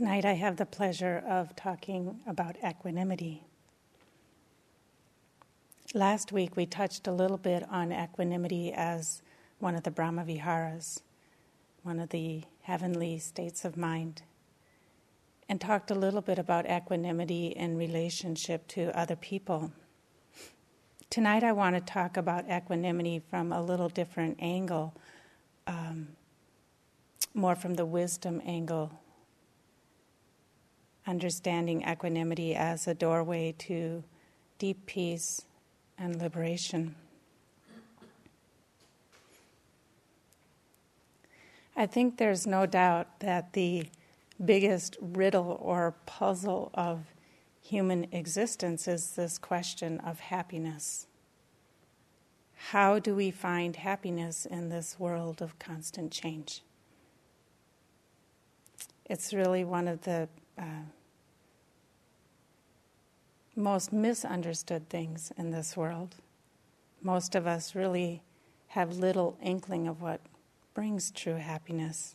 Tonight I have the pleasure of talking about equanimity. Last week we touched a little bit on equanimity as one of the Brahma Viharas, one of the heavenly states of mind, and talked a little bit about equanimity in relationship to other people. Tonight I want to talk about equanimity from a little different angle, um, more from the wisdom angle understanding equanimity as a doorway to deep peace and liberation. I think there's no doubt that the biggest riddle or puzzle of human existence is this question of happiness. How do we find happiness in this world of constant change? It's really one of the uh, most misunderstood things in this world. Most of us really have little inkling of what brings true happiness.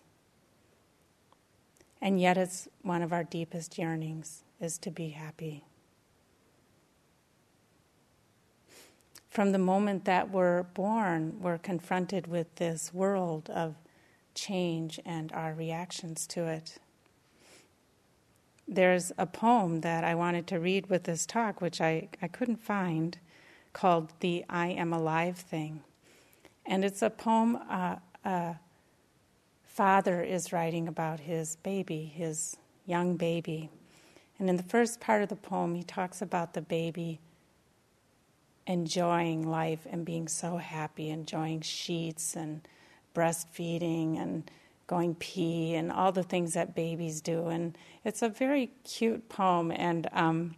And yet it's one of our deepest yearnings is to be happy. From the moment that we're born, we're confronted with this world of change and our reactions to it there's a poem that I wanted to read with this talk, which I, I couldn't find, called The I Am Alive Thing. And it's a poem uh, a father is writing about his baby, his young baby. And in the first part of the poem, he talks about the baby enjoying life and being so happy, enjoying sheets and breastfeeding and going pee and all the things that babies do. And it's a very cute poem. And um,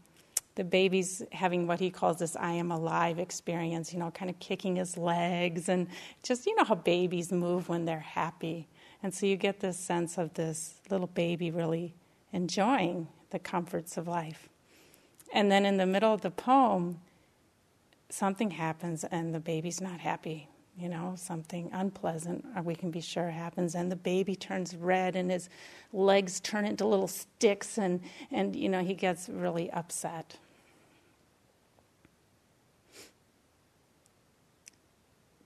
the baby's having what he calls this I am alive experience, you know, kind of kicking his legs and just, you know, how babies move when they're happy. And so you get this sense of this little baby really enjoying the comforts of life. And then in the middle of the poem, something happens and the baby's not happy you know, something unpleasant, uh, we can be sure happens, and the baby turns red and his legs turn into little sticks, and, and you know, he gets really upset.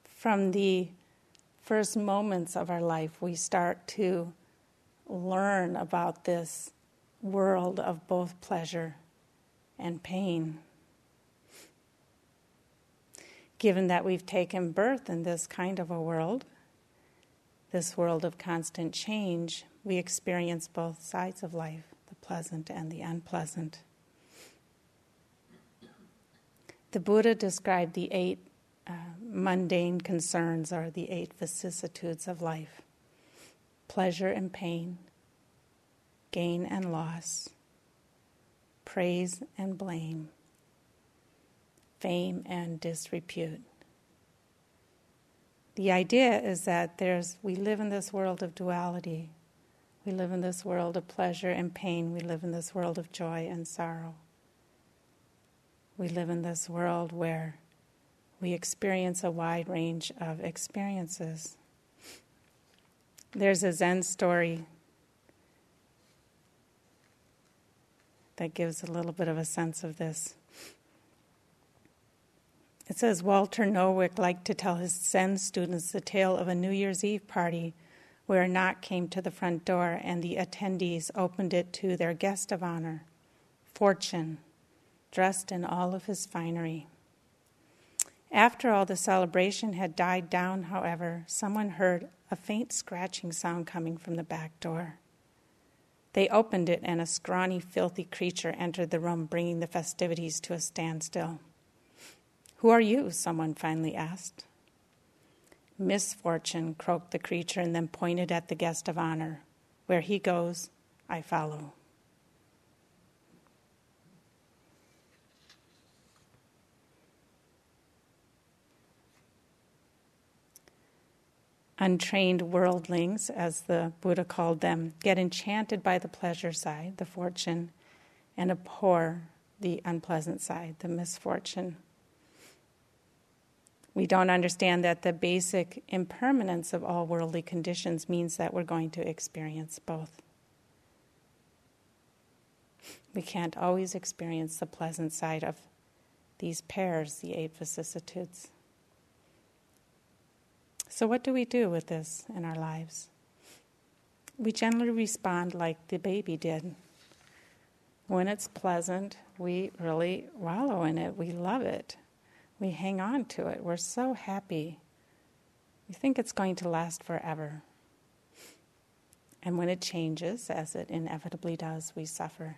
From the first moments of our life, we start to learn about this world of both pleasure and pain given that we've taken birth in this kind of a world, this world of constant change, we experience both sides of life, the pleasant and the unpleasant. The Buddha described the eight uh, mundane concerns or the eight vicissitudes of life pleasure and pain, gain and loss, praise and blame fame and disrepute. The idea is that there's, we live in this world of duality. We live in this world of pleasure and pain. We live in this world of joy and sorrow. We live in this world where we experience a wide range of experiences. There's a Zen story that gives a little bit of a sense of this. It says Walter Nowick liked to tell his Zen students the tale of a New Year's Eve party where a knock came to the front door and the attendees opened it to their guest of honor, Fortune, dressed in all of his finery. After all the celebration had died down, however, someone heard a faint scratching sound coming from the back door. They opened it, and a scrawny, filthy creature entered the room, bringing the festivities to a standstill. Who are you? someone finally asked. Misfortune, croaked the creature, and then pointed at the guest of honor. Where he goes, I follow. Untrained worldlings, as the Buddha called them, get enchanted by the pleasure side, the fortune, and abhor the unpleasant side, the misfortune. We don't understand that the basic impermanence of all worldly conditions means that we're going to experience both. We can't always experience the pleasant side of these pairs, the eight vicissitudes. So, what do we do with this in our lives? We generally respond like the baby did. When it's pleasant, we really wallow in it. We love it. We hang on to it. We're so happy. We think it's going to last forever. And when it changes, as it inevitably does, we suffer.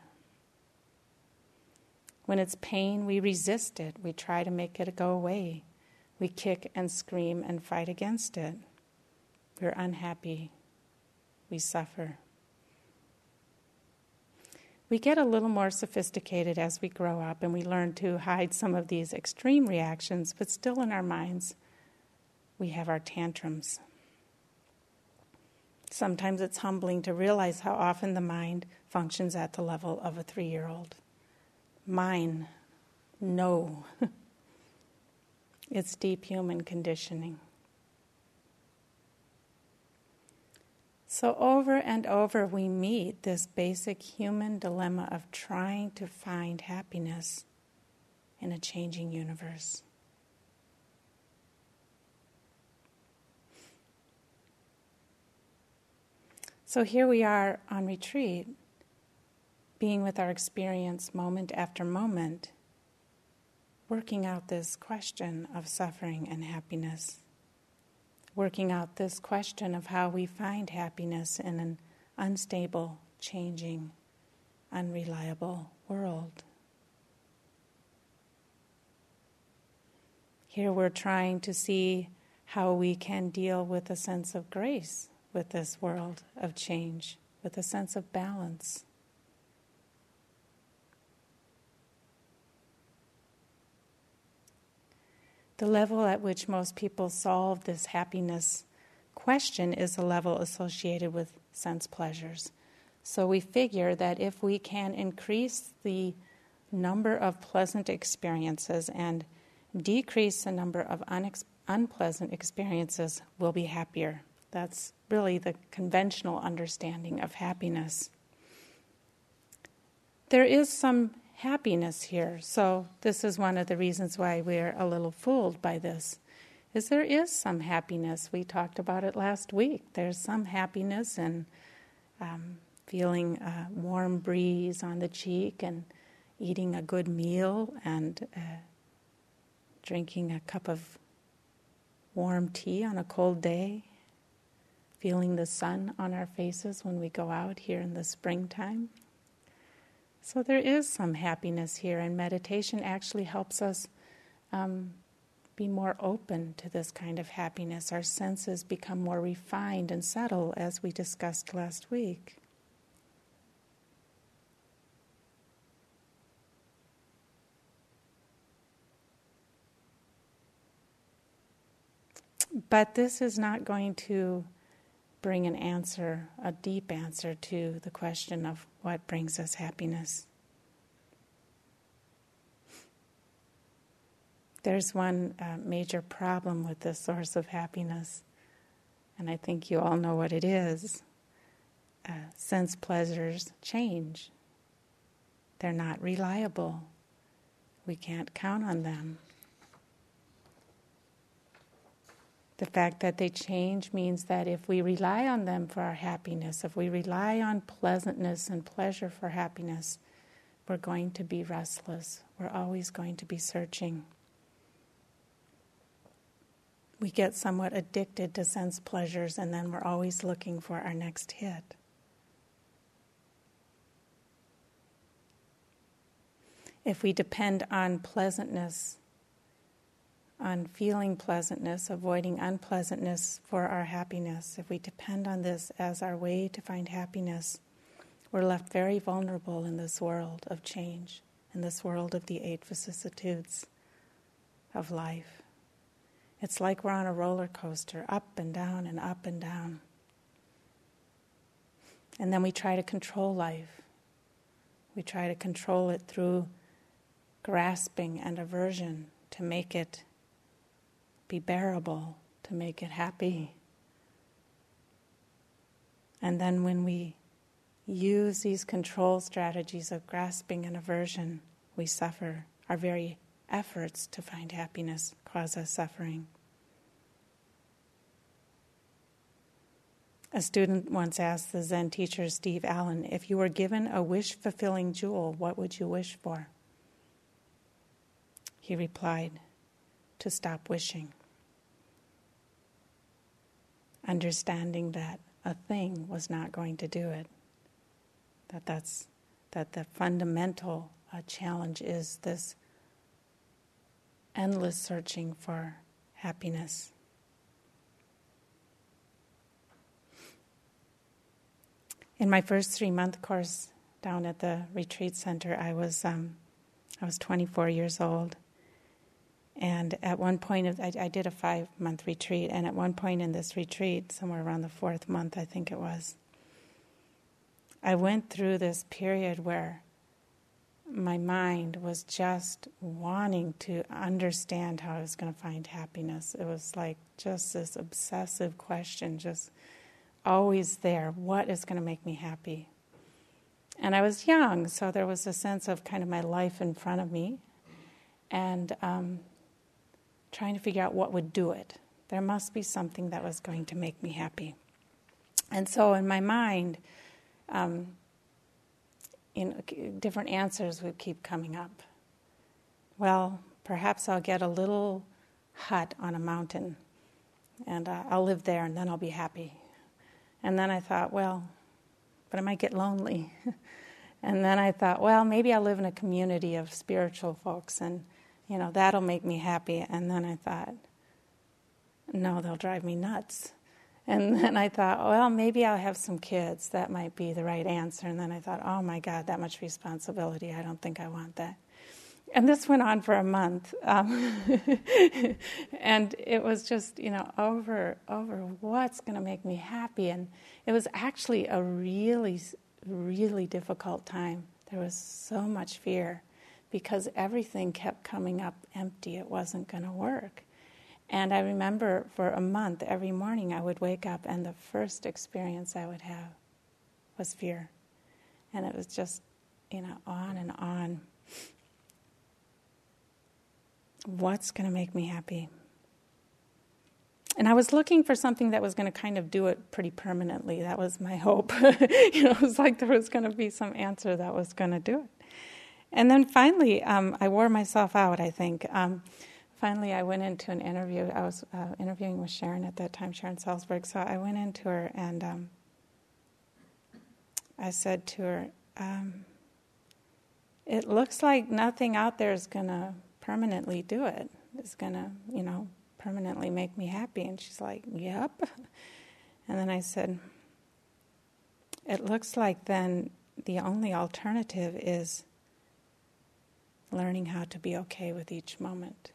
When it's pain, we resist it. We try to make it go away. We kick and scream and fight against it. We're unhappy. We suffer. We get a little more sophisticated as we grow up and we learn to hide some of these extreme reactions, but still in our minds, we have our tantrums. Sometimes it's humbling to realize how often the mind functions at the level of a three year old. Mine, no. it's deep human conditioning. So, over and over, we meet this basic human dilemma of trying to find happiness in a changing universe. So, here we are on retreat, being with our experience moment after moment, working out this question of suffering and happiness working out this question of how we find happiness in an unstable, changing, unreliable world. Here we're trying to see how we can deal with a sense of grace with this world of change, with a sense of balance. The level at which most people solve this happiness question is a level associated with sense pleasures. So we figure that if we can increase the number of pleasant experiences and decrease the number of unex- unpleasant experiences, we'll be happier. That's really the conventional understanding of happiness. There is some happiness here. So this is one of the reasons why we're a little fooled by this. Is there is some happiness. We talked about it last week. There's some happiness in um, feeling a warm breeze on the cheek and eating a good meal and uh, drinking a cup of warm tea on a cold day, feeling the sun on our faces when we go out here in the springtime. So there is some happiness here, and meditation actually helps us um, be more open to this kind of happiness. Our senses become more refined and subtle, as we discussed last week. But this is not going to bring an answer, a deep answer to the question of what brings us happiness. There's one uh, major problem with this source of happiness, and I think you all know what it is. Uh, sense pleasures change, they're not reliable, we can't count on them. The fact that they change means that if we rely on them for our happiness, if we rely on pleasantness and pleasure for happiness, we're going to be restless. We're always going to be searching. We get somewhat addicted to sense pleasures, and then we're always looking for our next hit. If we depend on pleasantness on feeling pleasantness, avoiding unpleasantness for our happiness, if we depend on this as our way to find happiness, we're left very vulnerable in this world of change, in this world of the eight vicissitudes of life. It's like we're on a roller coaster, up and down and up and down. And then we try to control life. We try to control it through grasping and aversion to make it be bearable, to make it happy. And then when we use these control strategies of grasping and aversion, we suffer. Our very efforts to find happiness cause us suffering. A student once asked the Zen teacher Steve Allen, if you were given a wish fulfilling jewel, what would you wish for? He replied, to stop wishing. Understanding that a thing was not going to do it. That that's that the fundamental uh, challenge is this endless searching for happiness. In my first three month course down at the retreat center, I was um, I was 24 years old, and at one point, I, I did a five month retreat, and at one point in this retreat, somewhere around the fourth month, I think it was, I went through this period where my mind was just wanting to understand how I was going to find happiness. It was like just this obsessive question, just always there. What is going to make me happy? And I was young, so there was a sense of kind of my life in front of me and um, trying to figure out what would do it. There must be something that was going to make me happy. And so in my mind, um, in different answers would keep coming up. Well, perhaps I'll get a little hut on a mountain and uh, I'll live there and then I'll be happy. And then I thought, well, but I might get lonely. and then I thought, well, maybe I'll live in a community of spiritual folks and, you know, that'll make me happy. And then I thought, no, they'll drive me nuts. And then I thought, well, maybe I'll have some kids. That might be the right answer. And then I thought, oh my God, that much responsibility. I don't think I want that. And this went on for a month. Um, and it was just, you know, over, over what's going to make me happy. And it was actually a really, really difficult time. There was so much fear because everything kept coming up empty. It wasn't going to work. And I remember for a month, every morning I would wake up, and the first experience I would have was fear. And it was just, you know, on and on. What's going to make me happy? And I was looking for something that was going to kind of do it pretty permanently. That was my hope. you know, it was like there was going to be some answer that was going to do it. And then finally, um, I wore myself out, I think. Um, finally, I went into an interview. I was uh, interviewing with Sharon at that time, Sharon Salzberg. So I went into her and um, I said to her, um, It looks like nothing out there is going to permanently do it. It's going to, you know, permanently make me happy. And she's like, Yep. And then I said, It looks like then the only alternative is learning how to be okay with each moment.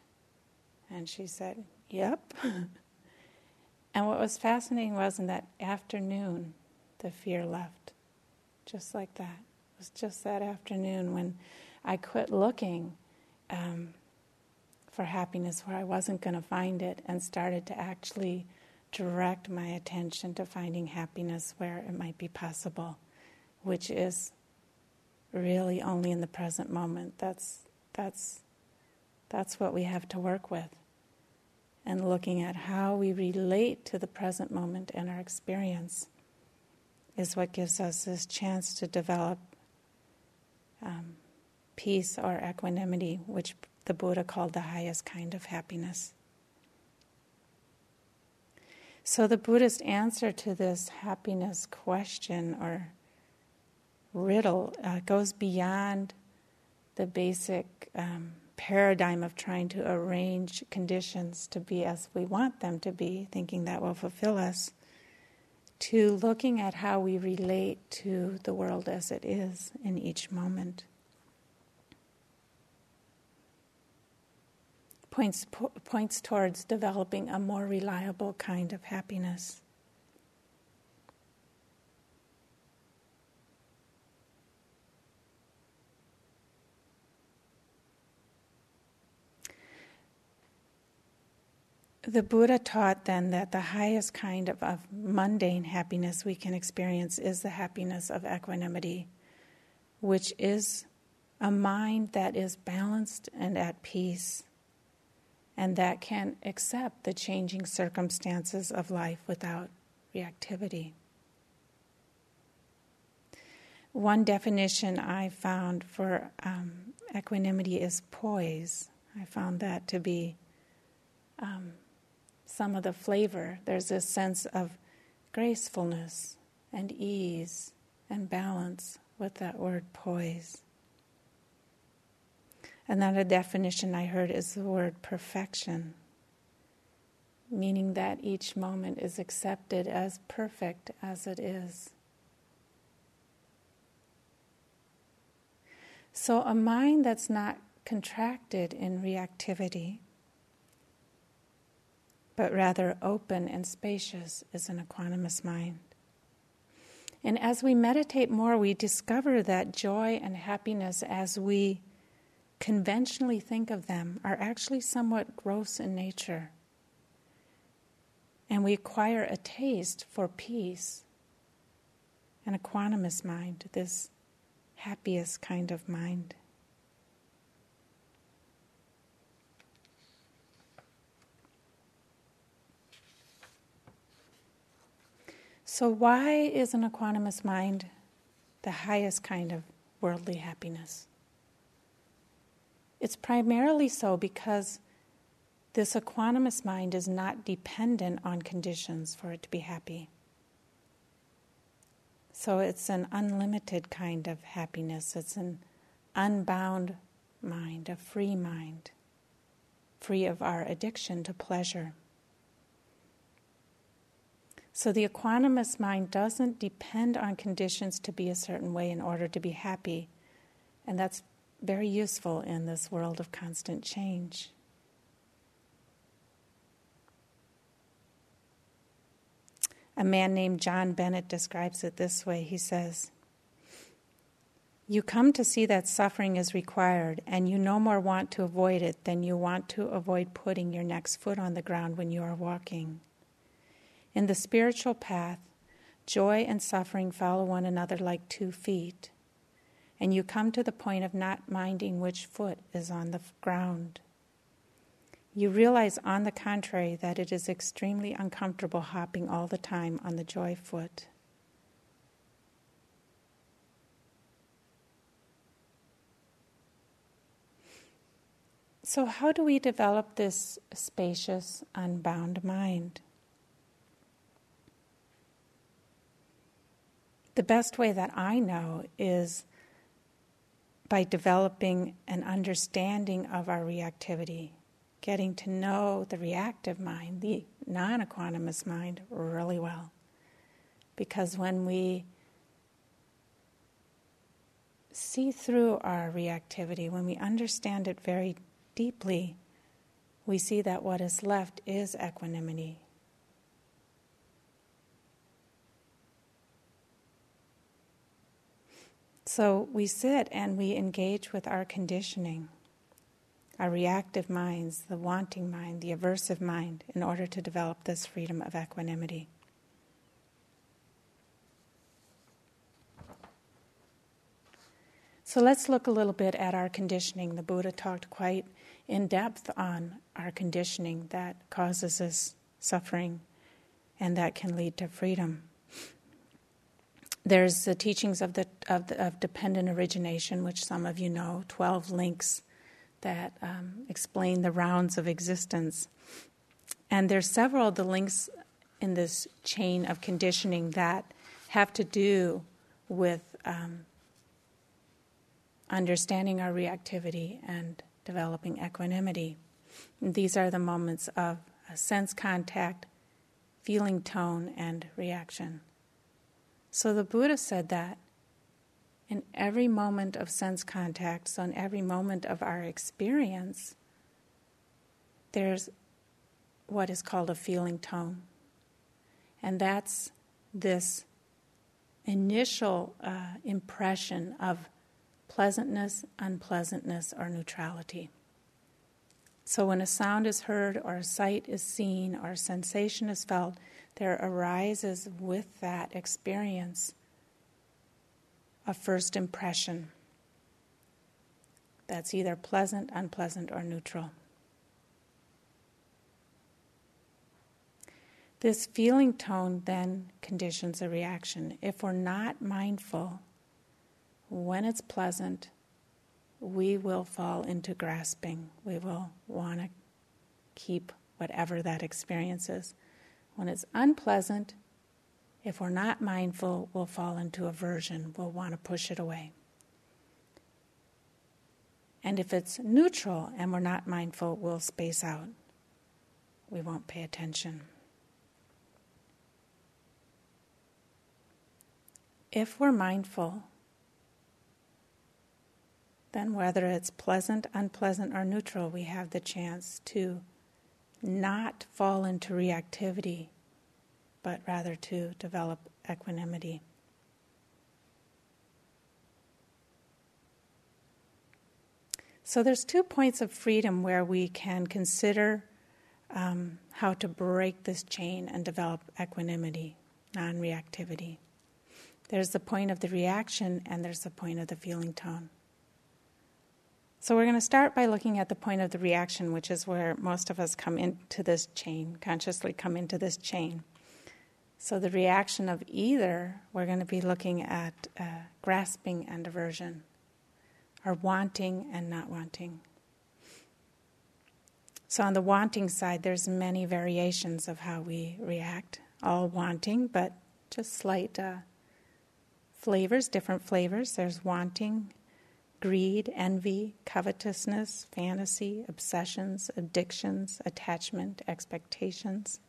And she said, Yep. and what was fascinating was in that afternoon, the fear left. Just like that. It was just that afternoon when I quit looking um, for happiness where I wasn't going to find it and started to actually direct my attention to finding happiness where it might be possible, which is really only in the present moment. That's, that's that's what we have to work with. And looking at how we relate to the present moment and our experience is what gives us this chance to develop um, peace or equanimity, which the Buddha called the highest kind of happiness. So, the Buddhist answer to this happiness question or riddle uh, goes beyond the basic um, paradigm of trying to arrange conditions to be as we want them to be, thinking that will fulfill us, to looking at how we relate to the world as it is in each moment. Points, po- points towards developing a more reliable kind of happiness. The Buddha taught then that the highest kind of, of mundane happiness we can experience is the happiness of equanimity, which is a mind that is balanced and at peace, and that can accept the changing circumstances of life without reactivity. One definition I found for um, equanimity is poise. I found that to be um, some of the flavor. There's a sense of gracefulness and ease and balance with that word poise. Another definition I heard is the word perfection, meaning that each moment is accepted as perfect as it is. So, a mind that's not contracted in reactivity, but rather open and spacious is an equanimous mind. And as we meditate more, we discover that joy and happiness, as we conventionally think of them, are actually somewhat gross in nature. And we acquire a taste for peace, an equanimous mind, this happiest kind of mind. So, why is an equanimous mind the highest kind of worldly happiness? It's primarily so because this equanimous mind is not dependent on conditions for it to be happy. So it's an unlimited kind of happiness. It's an unbound mind, a free mind, free of our addiction to pleasure. So the equanimous mind doesn't depend on conditions to be a certain way in order to be happy. And that's very useful in this world of constant change. A man named John Bennett describes it this way he says, You come to see that suffering is required, and you no more want to avoid it than you want to avoid putting your next foot on the ground when you are walking. In the spiritual path, joy and suffering follow one another like two feet, and you come to the point of not minding which foot is on the ground. You realize, on the contrary, that it is extremely uncomfortable hopping all the time on the joy foot. So, how do we develop this spacious, unbound mind? The best way that I know is by developing an understanding of our reactivity getting to know the reactive mind, the non equanimous mind, really well. Because when we see through our reactivity, when we understand it very deeply, we see that what is left is equanimity. So we sit and we engage with our conditioning our reactive minds, the wanting mind, the aversive mind, in order to develop this freedom of equanimity. So let's look a little bit at our conditioning. The Buddha talked quite in depth on our conditioning that causes us suffering and that can lead to freedom. There's the teachings of, the, of, the, of dependent origination, which some of you know, 12 links that um, explain the rounds of existence. And there's several of the links in this chain of conditioning that have to do with um, understanding our reactivity and developing equanimity. And these are the moments of sense contact, feeling tone, and reaction. So the Buddha said that in every moment of sense contact, so in every moment of our experience, there's what is called a feeling tone. And that's this initial uh, impression of pleasantness, unpleasantness, or neutrality. So when a sound is heard, or a sight is seen, or a sensation is felt, there arises with that experience a first impression that's either pleasant, unpleasant, or neutral. This feeling tone then conditions a reaction. If we're not mindful when it's pleasant, we will fall into grasping. We will want to keep whatever that experience is. When it's unpleasant, if we're not mindful, we'll fall into aversion. We'll want to push it away. And if it's neutral and we're not mindful, we'll space out. We won't pay attention. If we're mindful, then whether it's pleasant, unpleasant, or neutral, we have the chance to not fall into reactivity, but rather to develop equanimity. So there's two points of freedom where we can consider um, how to break this chain and develop equanimity, non-reactivity. There's the point of the reaction, and there's the point of the feeling tone. So we're going to start by looking at the point of the reaction, which is where most of us come into this chain, consciously come into this chain. So the reaction of either, we're going to be looking at uh, grasping and aversion, or wanting and not wanting. So on the wanting side, there's many variations of how we react, all wanting, but just slight uh, flavors, different flavors. There's wanting, greed, envy, covetousness, fantasy, obsessions, addictions, attachment, expectations.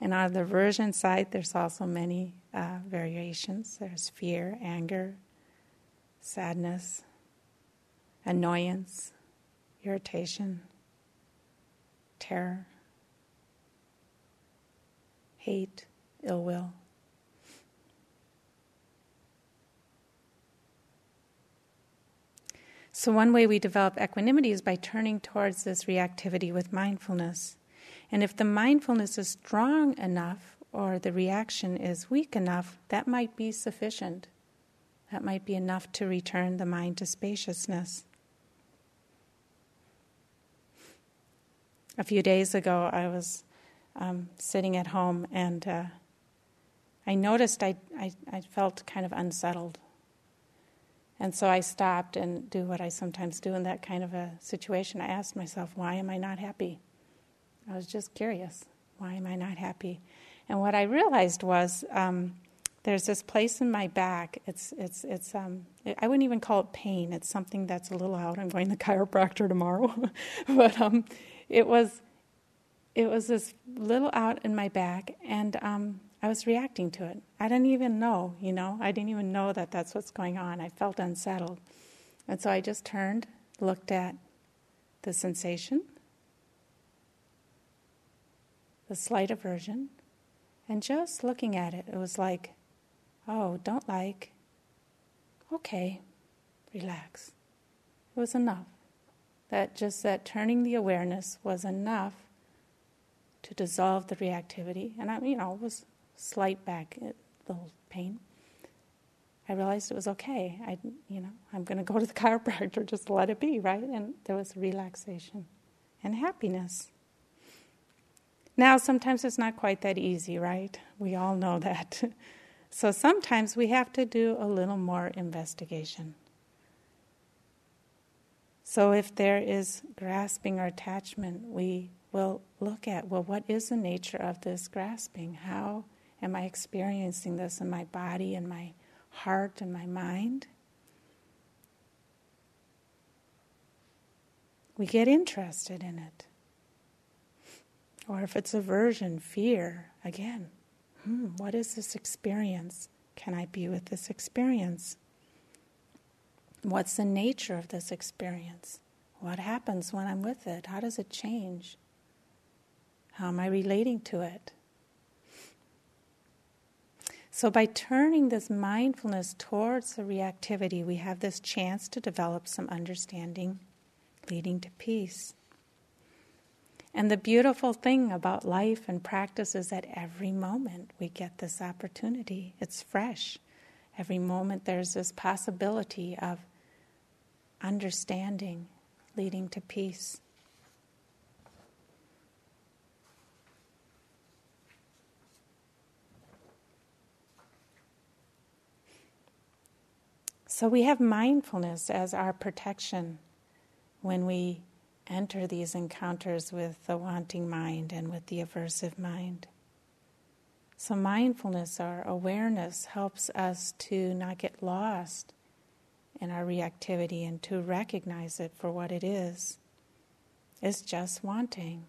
And on the aversion side, there's also many uh, variations. There's fear, anger, sadness, annoyance, irritation, terror, hate, ill will. So, one way we develop equanimity is by turning towards this reactivity with mindfulness. And if the mindfulness is strong enough or the reaction is weak enough, that might be sufficient. That might be enough to return the mind to spaciousness. A few days ago, I was um, sitting at home and uh, I noticed I, I, I felt kind of unsettled and so I stopped and do what I sometimes do in that kind of a situation. I asked myself, why am I not happy? I was just curious. Why am I not happy? And what I realized was um, there's this place in my back. It's it's it's um, I wouldn't even call it pain. It's something that's a little out. I'm going to the chiropractor tomorrow, but um, it was it was this little out in my back, and um, I was reacting to it. I didn't even know, you know, I didn't even know that that's what's going on. I felt unsettled. And so I just turned, looked at the sensation, the slight aversion, and just looking at it, it was like, oh, don't like, okay, relax. It was enough. That just that turning the awareness was enough to dissolve the reactivity. And I, you know, was slight back, uh, little pain. I realized it was okay. I, you know, I'm going to go to the chiropractor, just let it be, right? And there was relaxation and happiness. Now, sometimes it's not quite that easy, right? We all know that. so sometimes we have to do a little more investigation. So if there is grasping or attachment, we will look at well, what is the nature of this grasping? How Am I experiencing this in my body and my heart and my mind? We get interested in it. Or if it's aversion, fear, again, hmm, what is this experience? Can I be with this experience? What's the nature of this experience? What happens when I'm with it? How does it change? How am I relating to it? So, by turning this mindfulness towards the reactivity, we have this chance to develop some understanding, leading to peace. And the beautiful thing about life and practice is that every moment we get this opportunity. It's fresh. Every moment there's this possibility of understanding leading to peace. So we have mindfulness as our protection when we enter these encounters with the wanting mind and with the aversive mind. So, mindfulness or awareness helps us to not get lost in our reactivity and to recognize it for what it is. It's just wanting,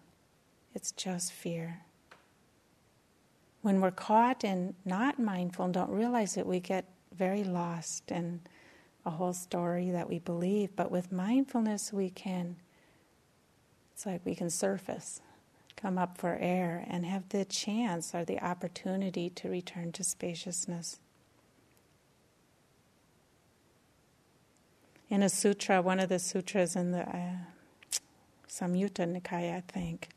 it's just fear. When we're caught in not mindful and don't realize it, we get very lost and a whole story that we believe, but with mindfulness, we can, it's like we can surface, come up for air, and have the chance or the opportunity to return to spaciousness. In a sutra, one of the sutras in the uh, Samyutta Nikaya, I think,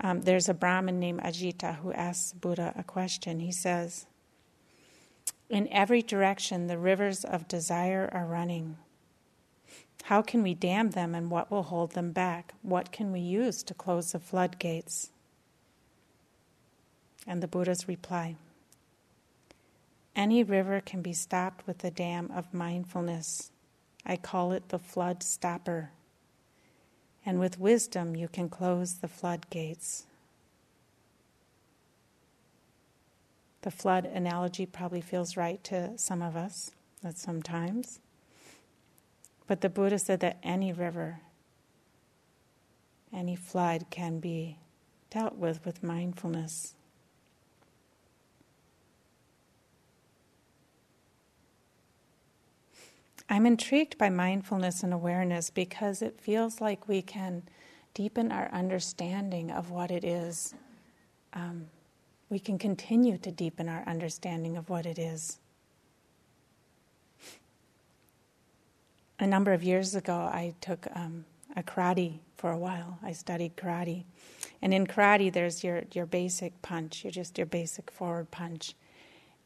um, there's a Brahmin named Ajita who asks Buddha a question. He says, in every direction, the rivers of desire are running. How can we dam them and what will hold them back? What can we use to close the floodgates? And the Buddha's reply Any river can be stopped with the dam of mindfulness. I call it the flood stopper. And with wisdom, you can close the floodgates. The flood analogy probably feels right to some of us at sometimes. But the Buddha said that any river, any flood can be dealt with with mindfulness. I'm intrigued by mindfulness and awareness because it feels like we can deepen our understanding of what it is um, we can continue to deepen our understanding of what it is. A number of years ago, I took um, a karate for a while. I studied karate. And in karate, there's your, your basic punch, you're just your basic forward punch.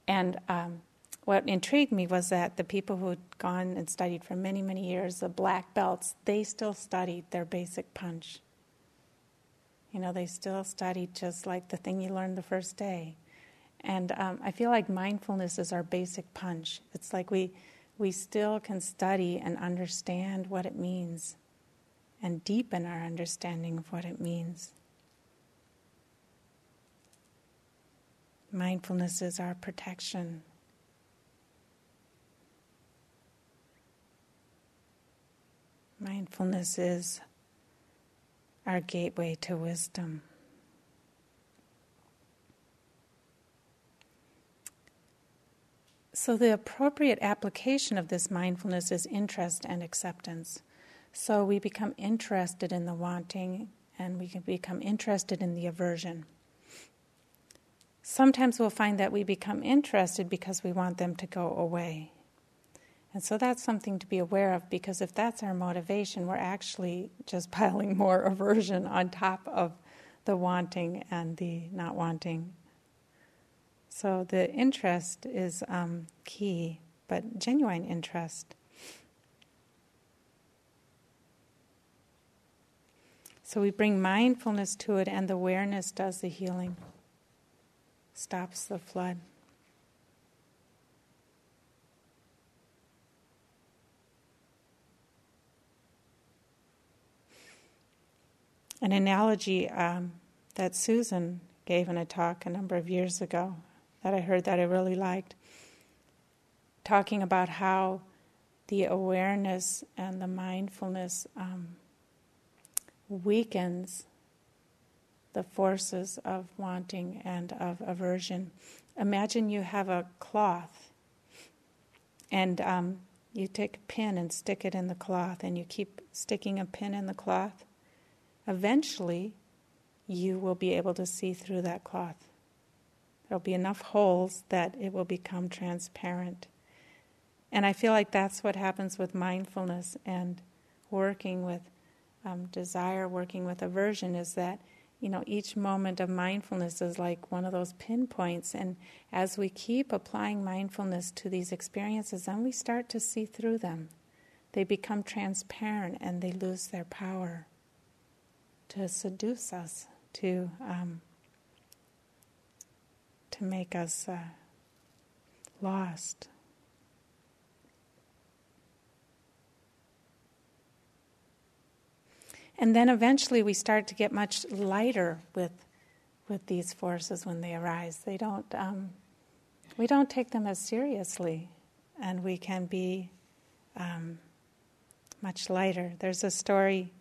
And um, what intrigued me was that the people who'd gone and studied for many, many years, the black belts, they still studied their basic punch. You know, they still study just like the thing you learned the first day. And um, I feel like mindfulness is our basic punch. It's like we, we still can study and understand what it means and deepen our understanding of what it means. Mindfulness is our protection. Mindfulness is our gateway to wisdom. So, the appropriate application of this mindfulness is interest and acceptance. So, we become interested in the wanting and we can become interested in the aversion. Sometimes we'll find that we become interested because we want them to go away. And so that's something to be aware of because if that's our motivation, we're actually just piling more aversion on top of the wanting and the not wanting. So the interest is um, key, but genuine interest. So we bring mindfulness to it, and the awareness does the healing, stops the flood. An analogy um, that Susan gave in a talk a number of years ago that I heard that I really liked, talking about how the awareness and the mindfulness um, weakens the forces of wanting and of aversion. Imagine you have a cloth and um, you take a pin and stick it in the cloth, and you keep sticking a pin in the cloth eventually you will be able to see through that cloth. There'll be enough holes that it will become transparent. And I feel like that's what happens with mindfulness and working with um, desire working with aversion is that you know each moment of mindfulness is like one of those pinpoints and as we keep applying mindfulness to these experiences then we start to see through them they become transparent and they lose their power to seduce us to um, to make us uh, lost And then eventually we start to get much lighter with, with these forces when they arise. They don't, um, we don't take them as seriously, and we can be um, much lighter. There's a story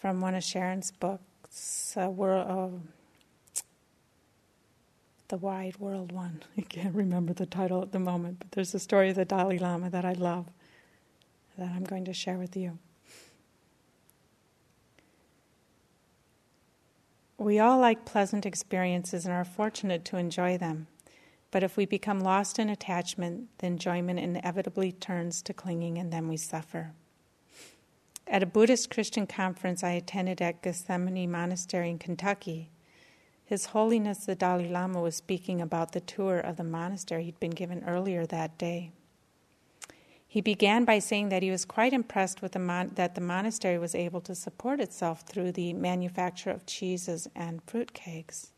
from one of Sharon's books, uh, world, oh, the Wide World one. I can't remember the title at the moment, but there's a story of the Dalai Lama that I love that I'm going to share with you. We all like pleasant experiences and are fortunate to enjoy them. But if we become lost in attachment, the enjoyment inevitably turns to clinging and then we suffer. At a Buddhist Christian conference I attended at Gethsemani Monastery in Kentucky, His Holiness the Dalai Lama was speaking about the tour of the monastery he'd been given earlier that day. He began by saying that he was quite impressed with the mon- that the monastery was able to support itself through the manufacture of cheeses and fruit cakes.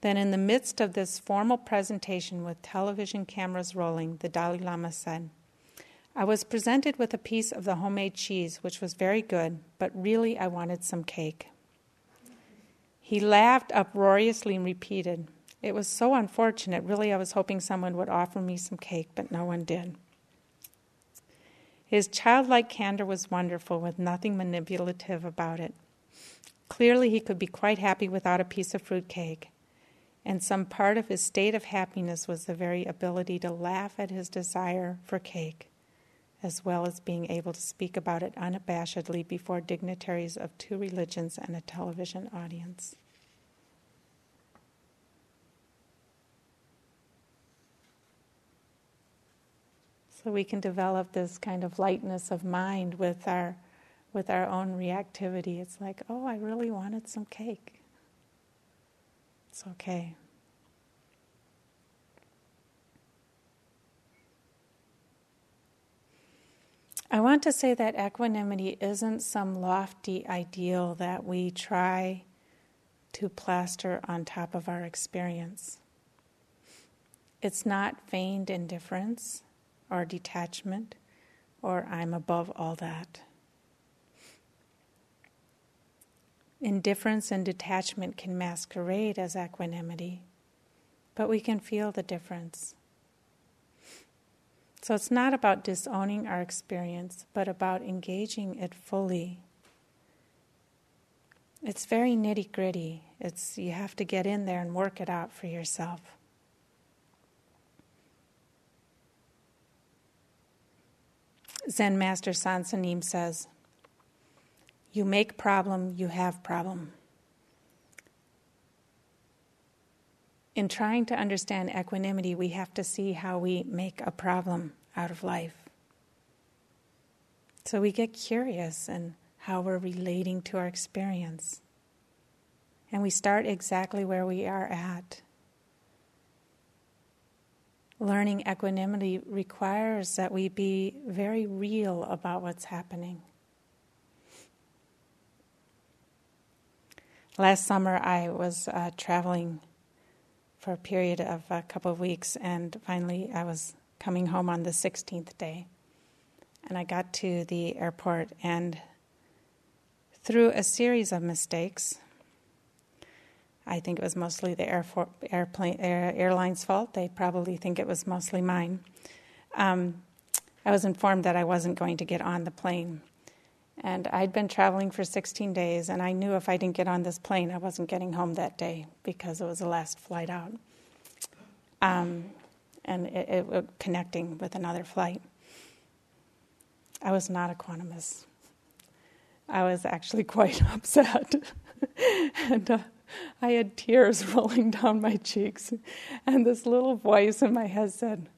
Then, in the midst of this formal presentation with television cameras rolling, the Dalai Lama said, I was presented with a piece of the homemade cheese, which was very good, but really I wanted some cake. He laughed uproariously and repeated, It was so unfortunate. Really, I was hoping someone would offer me some cake, but no one did. His childlike candor was wonderful, with nothing manipulative about it. Clearly, he could be quite happy without a piece of fruit cake, and some part of his state of happiness was the very ability to laugh at his desire for cake, as well as being able to speak about it unabashedly before dignitaries of two religions and a television audience. So we can develop this kind of lightness of mind with our with our own reactivity. It's like, oh, I really wanted some cake. It's okay. I want to say that equanimity isn't some lofty ideal that we try to plaster on top of our experience. It's not feigned indifference or detachment, or I'm above all that. Indifference and detachment can masquerade as equanimity, but we can feel the difference. So it's not about disowning our experience, but about engaging it fully. It's very nitty gritty. It's you have to get in there and work it out for yourself. Zen Master Soen Sa Nim says, You make problem, you have problem. In trying to understand equanimity, we have to see how we make a problem out of life. So we get curious and how we're relating to our experience. And we start exactly where we are at. Learning equanimity requires that we be very real about what's happening. Last summer, I was uh, traveling for a period of a couple of weeks, and finally, I was coming home on the 16th day. And I got to the airport, and through a series of mistakes, I think it was mostly the airplane, air, airline's fault. They probably think it was mostly mine. Um, I was informed that I wasn't going to get on the plane. And I'd been traveling for 16 days, and I knew if I didn't get on this plane, I wasn't getting home that day because it was the last flight out. Um, and it, it, it, connecting with another flight. I was not equanimous. I was actually quite upset. and uh, I had tears rolling down my cheeks, and this little voice in my head said,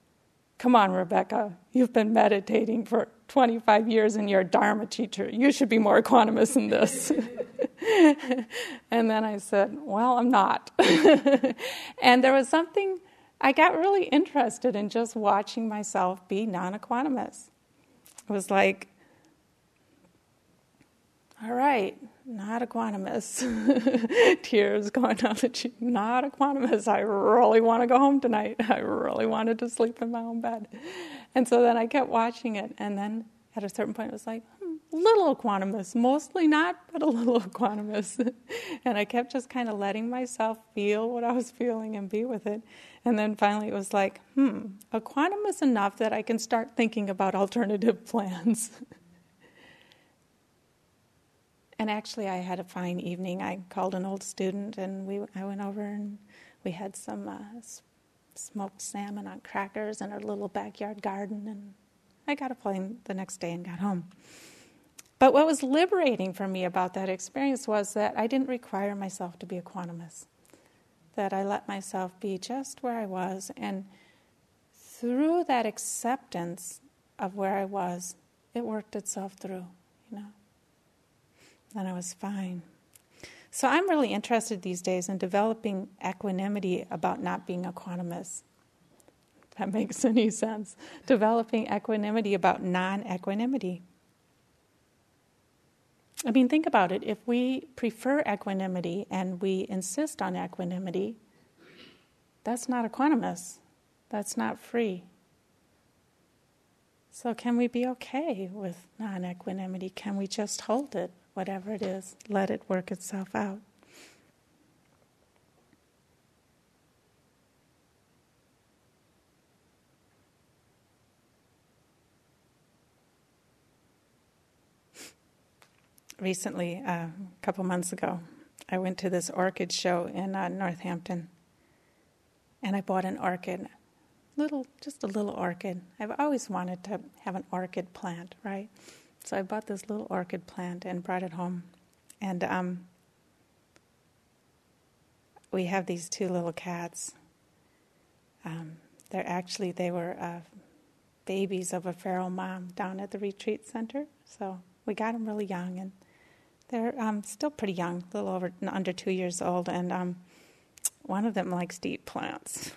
Come on, Rebecca, you've been meditating for 25 years and you're a Dharma teacher. You should be more equanimous than this. and then I said, Well, I'm not. and there was something, I got really interested in just watching myself be non equanimous. It was like, All right, not equanimous. Tears going down the cheek, not equanimous. I really want to go home tonight. I really wanted to sleep in my own bed. And so then I kept watching it, and then at a certain point, it was like, hmm, little equanimous, mostly not, but a little equanimous. and I kept just kind of letting myself feel what I was feeling and be with it. And then finally, it was like, hmm, equanimous enough that I can start thinking about alternative plans. And actually, I had a fine evening. I called an old student, and we I went over and we had some uh, smoked salmon on crackers in our little backyard garden, and I got a plane the next day and got home. But what was liberating for me about that experience was that I didn't require myself to be equanimous. that I let myself be just where I was, and through that acceptance of where I was, it worked itself through. And I was fine. So I'm really interested these days in developing equanimity about not being equanimous. That makes any sense. Developing equanimity about non equanimity. I mean, think about it. If we prefer equanimity and we insist on equanimity, that's not equanimous. That's not free. So, can we be okay with non equanimity? Can we just hold it? Whatever it is, let it work itself out. Recently, uh, a couple months ago, I went to this orchid show in uh, Northampton, and I bought an orchid, little, just a little orchid. I've always wanted to have an orchid plant, right? So I bought this little orchid plant and brought it home. And um, we have these two little cats. Um, they're actually, they were uh, babies of a feral mom down at the retreat center. So we got them really young, and they're um, still pretty young, a little over, under two years old. And um, one of them likes to eat plants.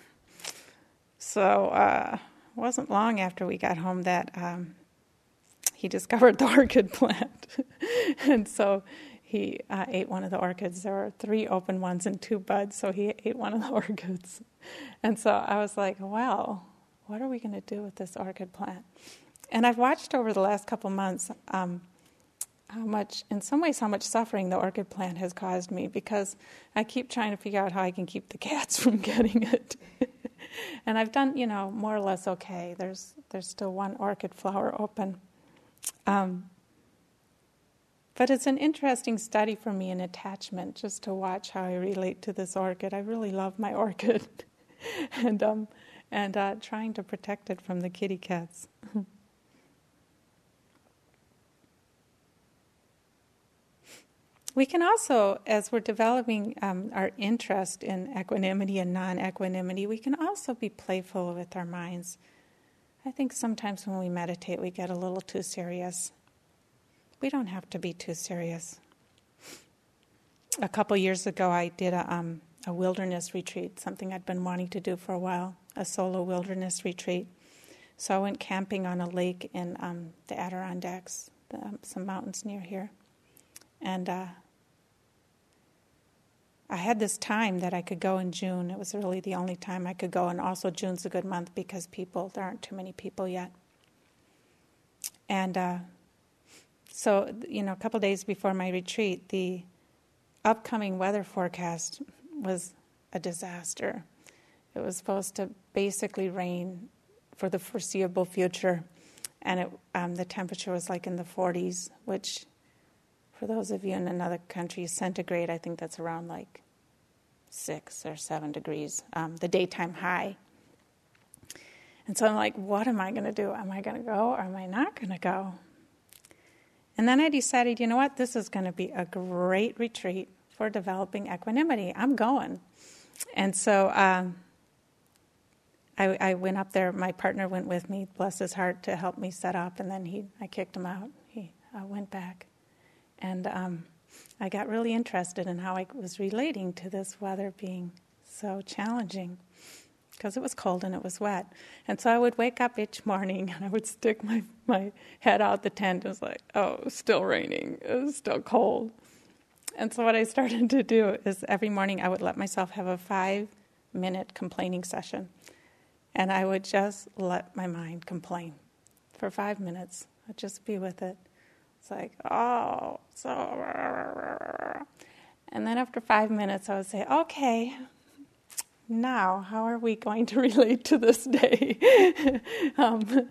So uh, it wasn't long after we got home that um, he discovered the orchid plant. and so he uh, ate one of the orchids. There were three open ones and two buds, so he ate one of the orchids. And so I was like, wow, what are we going to do with this orchid plant? And I've watched over the last couple months um, how much, in some ways, how much suffering the orchid plant has caused me because I keep trying to figure out how I can keep the cats from getting it. and I've done, you know, more or less okay. There's there's still one orchid flower open. Um, but it's an interesting study for me in attachment, just to watch how I relate to this orchid. I really love my orchid, and um, and uh, trying to protect it from the kitty cats. we can also, as we're developing um, our interest in equanimity and non equanimity, we can also be playful with our minds. I think sometimes when we meditate, we get a little too serious. We don't have to be too serious. A couple years ago, I did a, um, a wilderness retreat, something I'd been wanting to do for a while, a solo wilderness retreat. So I went camping on a lake in um, the Adirondacks, the, um, some mountains near here. And uh, I had this time that I could go in June. It was really the only time I could go, and also June's a good month because people there aren't too many people yet. And uh, so, you know, a couple days before my retreat, the upcoming weather forecast was a disaster. It was supposed to basically rain for the foreseeable future, and it, um, the temperature was like in the 40s, which, for those of you in another country, centigrade, I think that's around like six or seven degrees, um, the daytime high. And so I'm like, what am I going to do? Am I going to go or am I not going to go? And then I decided, you know what? This is going to be a great retreat for developing equanimity. I'm going. And so um, I, I went up there. My partner went with me, bless his heart, to help me set up, and then he, I kicked him out. He uh, went back, and um, I got really interested in how I was relating to this weather being so challenging because it was cold and it was wet. And so I would wake up each morning and I would stick my, my head out the tent. It was like, oh, it was still raining. It was still cold. And so what I started to do is every morning I would let myself have a five minute complaining session. And I would just let my mind complain for five minutes. I'd just be with it. It's like, oh, so. And then after five minutes, I would say, okay, now how are we going to relate to this day? um,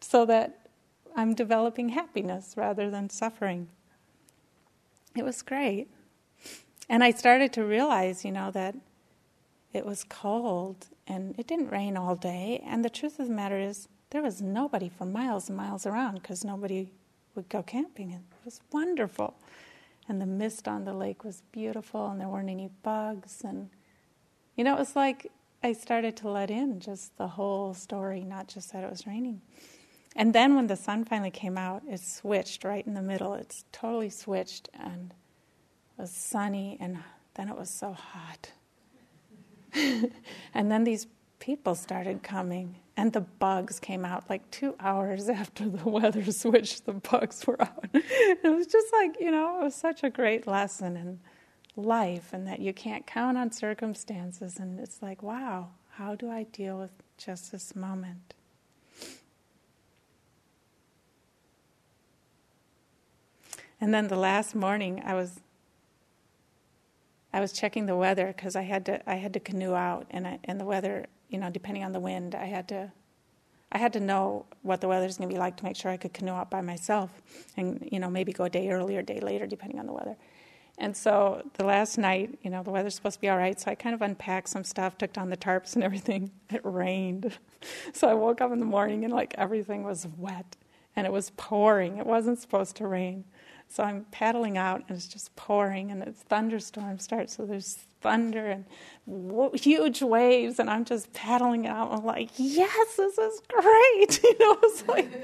so that I'm developing happiness rather than suffering. It was great. And I started to realize, you know, that it was cold and it didn't rain all day. And the truth of the matter is, there was nobody for miles and miles around because nobody would go camping. And it was wonderful. And the mist on the lake was beautiful, and there weren't any bugs. And, you know, it was like I started to let in just the whole story, not just that it was raining. And then when the sun finally came out, it switched right in the middle. It's totally switched, and it was sunny, and then it was so hot. and then these people started coming, and the bugs came out like two hours after the weather switched. The bugs were out. it was just like, you know, it was such a great lesson in life, and that you can't count on circumstances. And it's like, wow, how do I deal with just this moment? And then the last morning, I was I was checking the weather because I had to I had to canoe out, and I, and the weather, you know, depending on the wind, I had to I had to know what the weather's going to be like to make sure I could canoe out by myself, and you know maybe go a day earlier, day later, depending on the weather. And so the last night, you know, the weather's supposed to be all right, so I kind of unpacked some stuff, took down the tarps and everything. It rained, so I woke up in the morning and like everything was wet, and it was pouring. It wasn't supposed to rain. So I'm paddling out and it's just pouring and it's thunderstorm starts. So there's thunder and huge waves and I'm just paddling out. I'm like, yes, this is great. You know, it was like,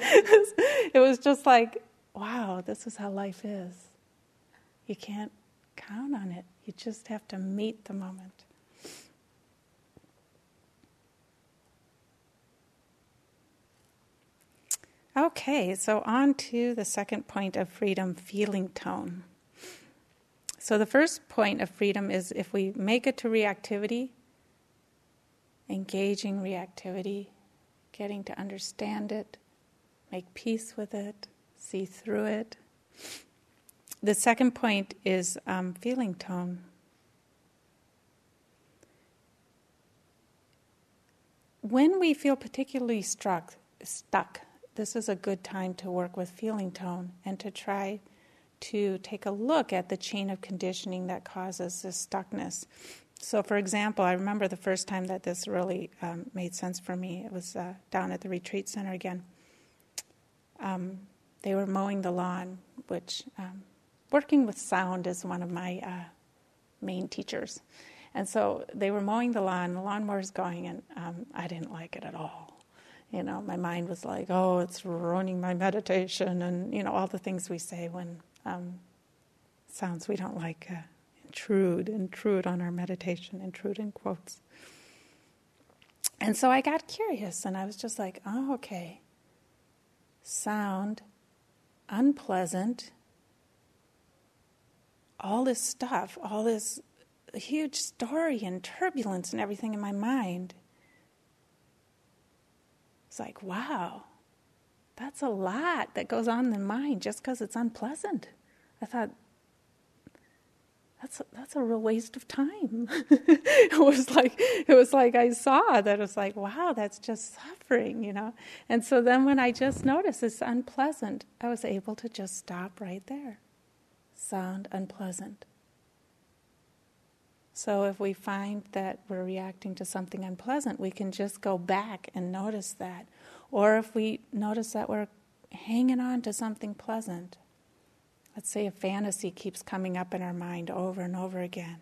it was just like, wow, this is how life is. You can't count on it. You just have to meet the moment. Okay, so on to the second point of freedom feeling tone. So, the first point of freedom is if we make it to reactivity, engaging reactivity, getting to understand it, make peace with it, see through it. The second point is um, feeling tone. When we feel particularly struck, stuck, this is a good time to work with feeling tone and to try to take a look at the chain of conditioning that causes this stuckness. So, for example, I remember the first time that this really um, made sense for me. It was uh, down at the retreat center again. Um, they were mowing the lawn, which um, working with sound is one of my uh, main teachers. And so they were mowing the lawn, the lawnmower's going, and um, I didn't like it at all you know, my mind was like, oh, it's ruining my meditation, and you know, all the things we say when um, sounds we don't like uh, intrude, intrude on our meditation, intrude in quotes. And so I got curious, and I was just like, oh, okay, sound, unpleasant, all this stuff, all this huge story and turbulence and everything in my mind. It's like, wow, that's a lot that goes on in the mind just because it's unpleasant. I thought, that's a, that's a real waste of time. it was like it was like I saw that it was like wow that's just suffering you know and so then when I just noticed it's unpleasant I was able to just stop right there sound unpleasant so if we find that we're reacting to something unpleasant, we can just go back and notice that. Or if we notice that we're hanging on to something pleasant, let's say a fantasy keeps coming up in our mind over and over again.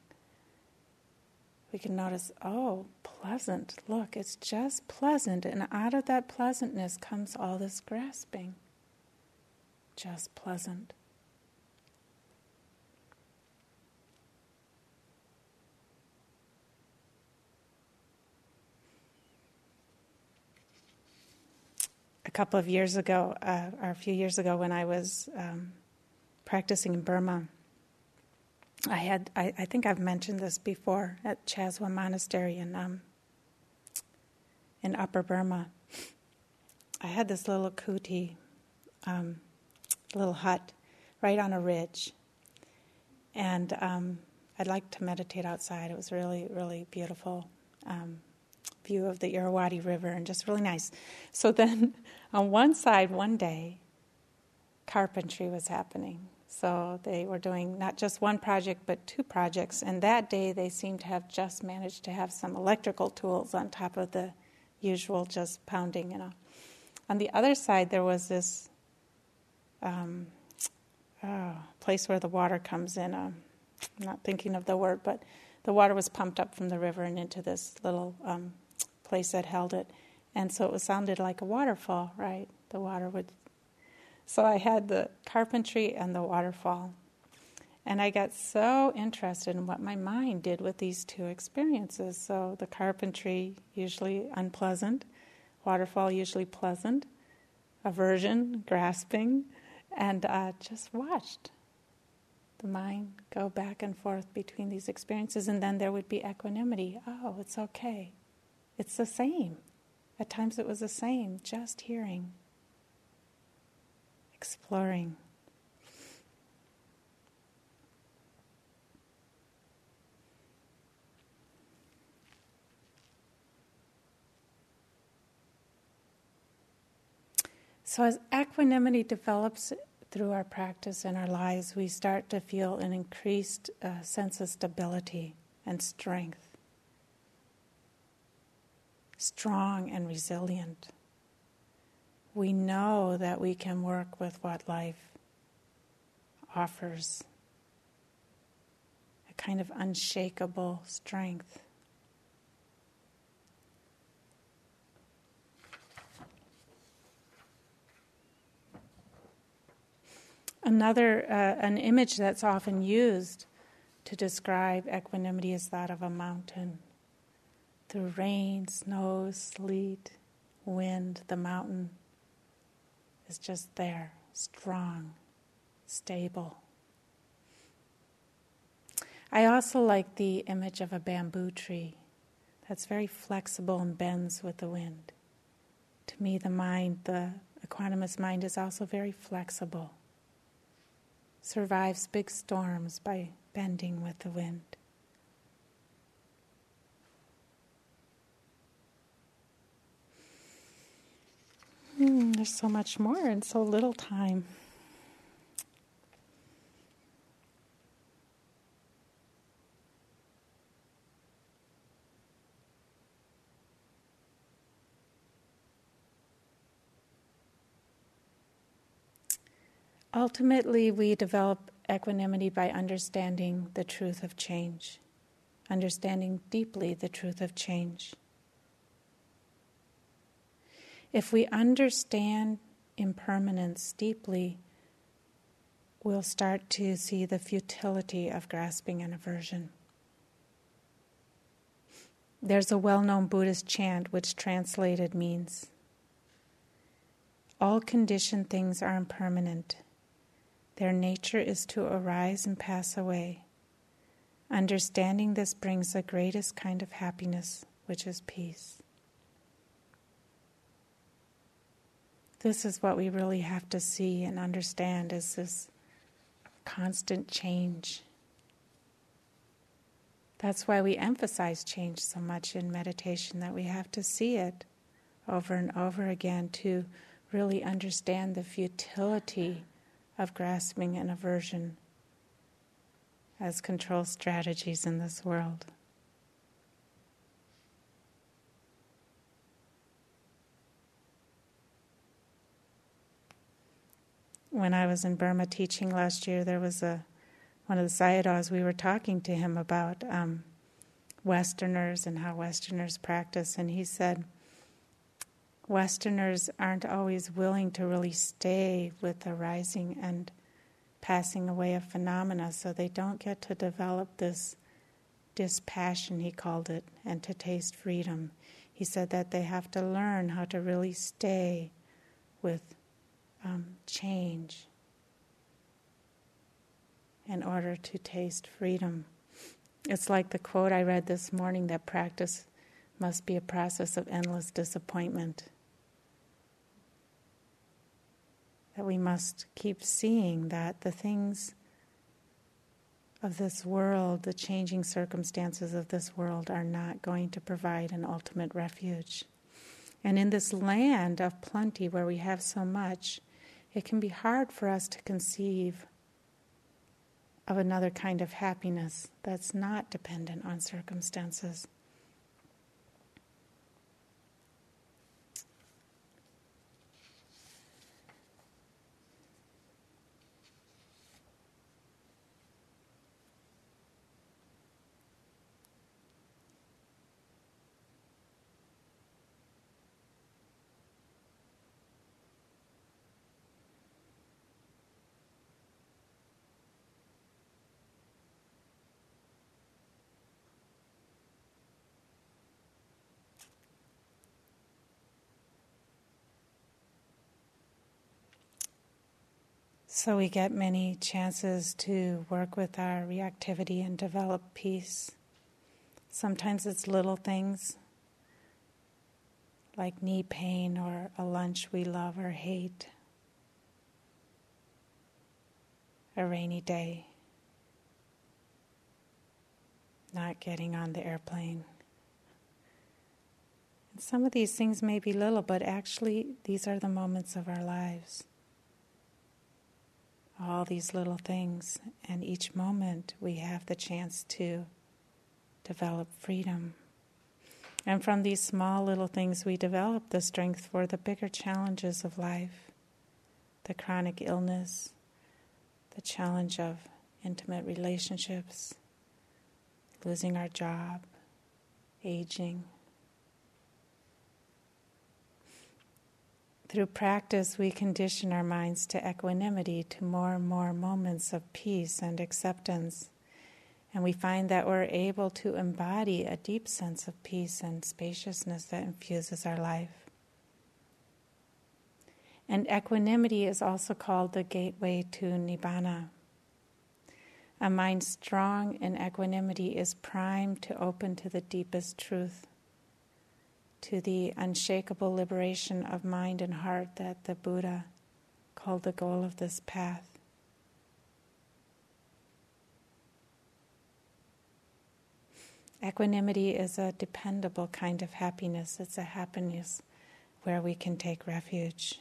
we can notice, oh, pleasant. Look, it's just pleasant. And out of that pleasantness comes all this grasping. Just pleasant. A couple of years ago, uh, or a few years ago, when I was um, practicing in Burma, I had, I, I, think I've mentioned this before at Kyaswa Monastery in, um, in Upper Burma. I had this little kuti, um, little hut, right on a ridge. And um, I'd like to meditate outside. It was really, really beautiful um, view of the Irrawaddy River and just really nice. So then on one side, one day, carpentry was happening so they were doing not just one project, but two projects. And that day, they seemed to have just managed to have some electrical tools on top of the usual just pounding, you know. On the other side, there was this um, oh, place where the water comes in. Um, I'm not thinking of the word, but the water was pumped up from the river and into this little um, place that held it. And so it was sounded like a waterfall, right? The water would so I had the carpentry and the waterfall. And I got so interested in what my mind did with these two experiences. So the carpentry, usually unpleasant, waterfall, usually pleasant, aversion, grasping, and uh, just watched the mind go back and forth between these experiences. And then there would be equanimity. Oh, it's okay. It's the same. At times it was the same, just hearing exploring. So, as equanimity develops through our practice and our lives, we start to feel an increased uh, sense of stability and strength, strong and resilient we know that we can work with what life offers a kind of unshakable strength. Another, uh, an image that's often used to describe equanimity is that of a mountain. Through rain, snow, sleet, wind, the mountain is just there, strong, stable. I also like the image of a bamboo tree that's very flexible and bends with the wind. To me, the mind, the equanimous mind, is also very flexible, survives big storms by bending with the wind. Mm, there's so much more in so little time. Ultimately, we develop equanimity by understanding the truth of change, understanding deeply the truth of change. If we understand impermanence deeply, we'll start to see the futility of grasping and aversion. There's a well known Buddhist chant which translated means All conditioned things are impermanent. Their nature is to arise and pass away. Understanding this brings the greatest kind of happiness, which is peace. This is what we really have to see and understand is this constant change. That's why we emphasize change so much in meditation, that we have to see it over and over again to really understand the futility of grasping and aversion as control strategies in this world. When I was in Burma teaching last year, there was a one of the sayadaws we were talking to him about um, Westerners and how Westerners practice, and he said, Westerners aren't always willing to really stay with the rising and passing away of phenomena, so they don't get to develop this dispassion, he called it, and to taste freedom. He said that they have to learn how to really stay with um, change in order to taste freedom. It's like the quote I read this morning that practice must be a process of endless disappointment. That we must keep seeing that the things of this world, the changing circumstances of this world, are not going to provide an ultimate refuge. And in this land of plenty where we have so much, it can be hard for us to conceive of another kind of happiness that's not dependent on circumstances. So we get many chances to work with our reactivity and develop peace. Sometimes it's little things like knee pain or a lunch we love or hate, a rainy day, not getting on the airplane. And some of these things may be little, but actually, these are the moments of our lives all these little things, and each moment we have the chance to develop freedom. And from these small little things, we develop the strength for the bigger challenges of life the chronic illness, the challenge of intimate relationships, losing our job, aging. Through practice, we condition our minds to equanimity, to more and more moments of peace and acceptance. And we find that we're able to embody a deep sense of peace and spaciousness that infuses our life. And equanimity is also called the gateway to Nibbana. A mind strong in equanimity is primed to open to the deepest truth to the unshakable liberation of mind and heart that the Buddha called the goal of this path. Equanimity is a dependable kind of happiness. It's a happiness where we can take refuge.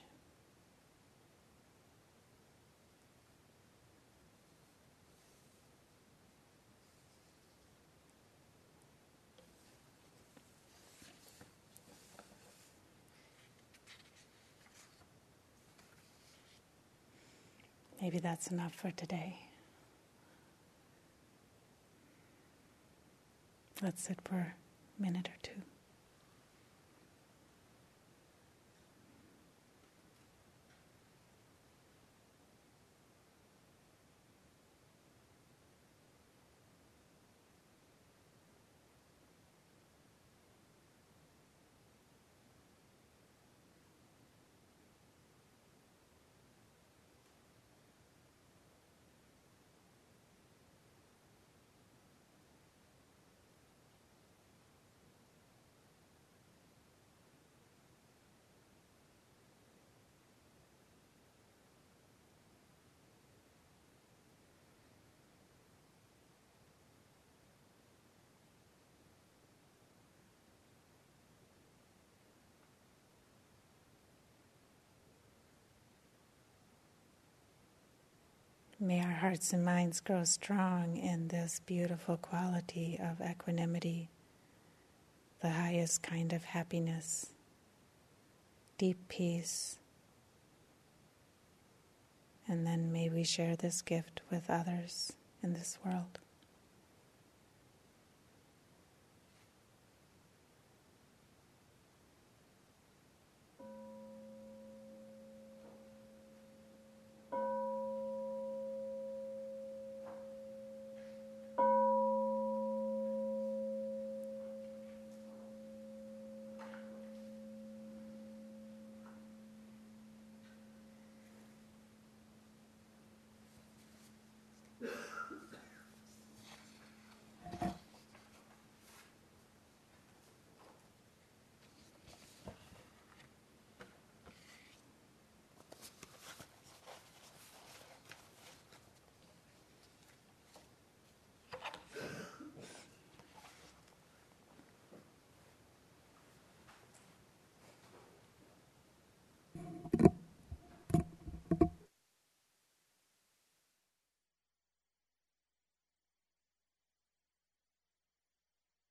Maybe that's enough for today. Let's sit for a minute or two. May our hearts and minds grow strong in this beautiful quality of equanimity, the highest kind of happiness, deep peace. And then may we share this gift with others in this world.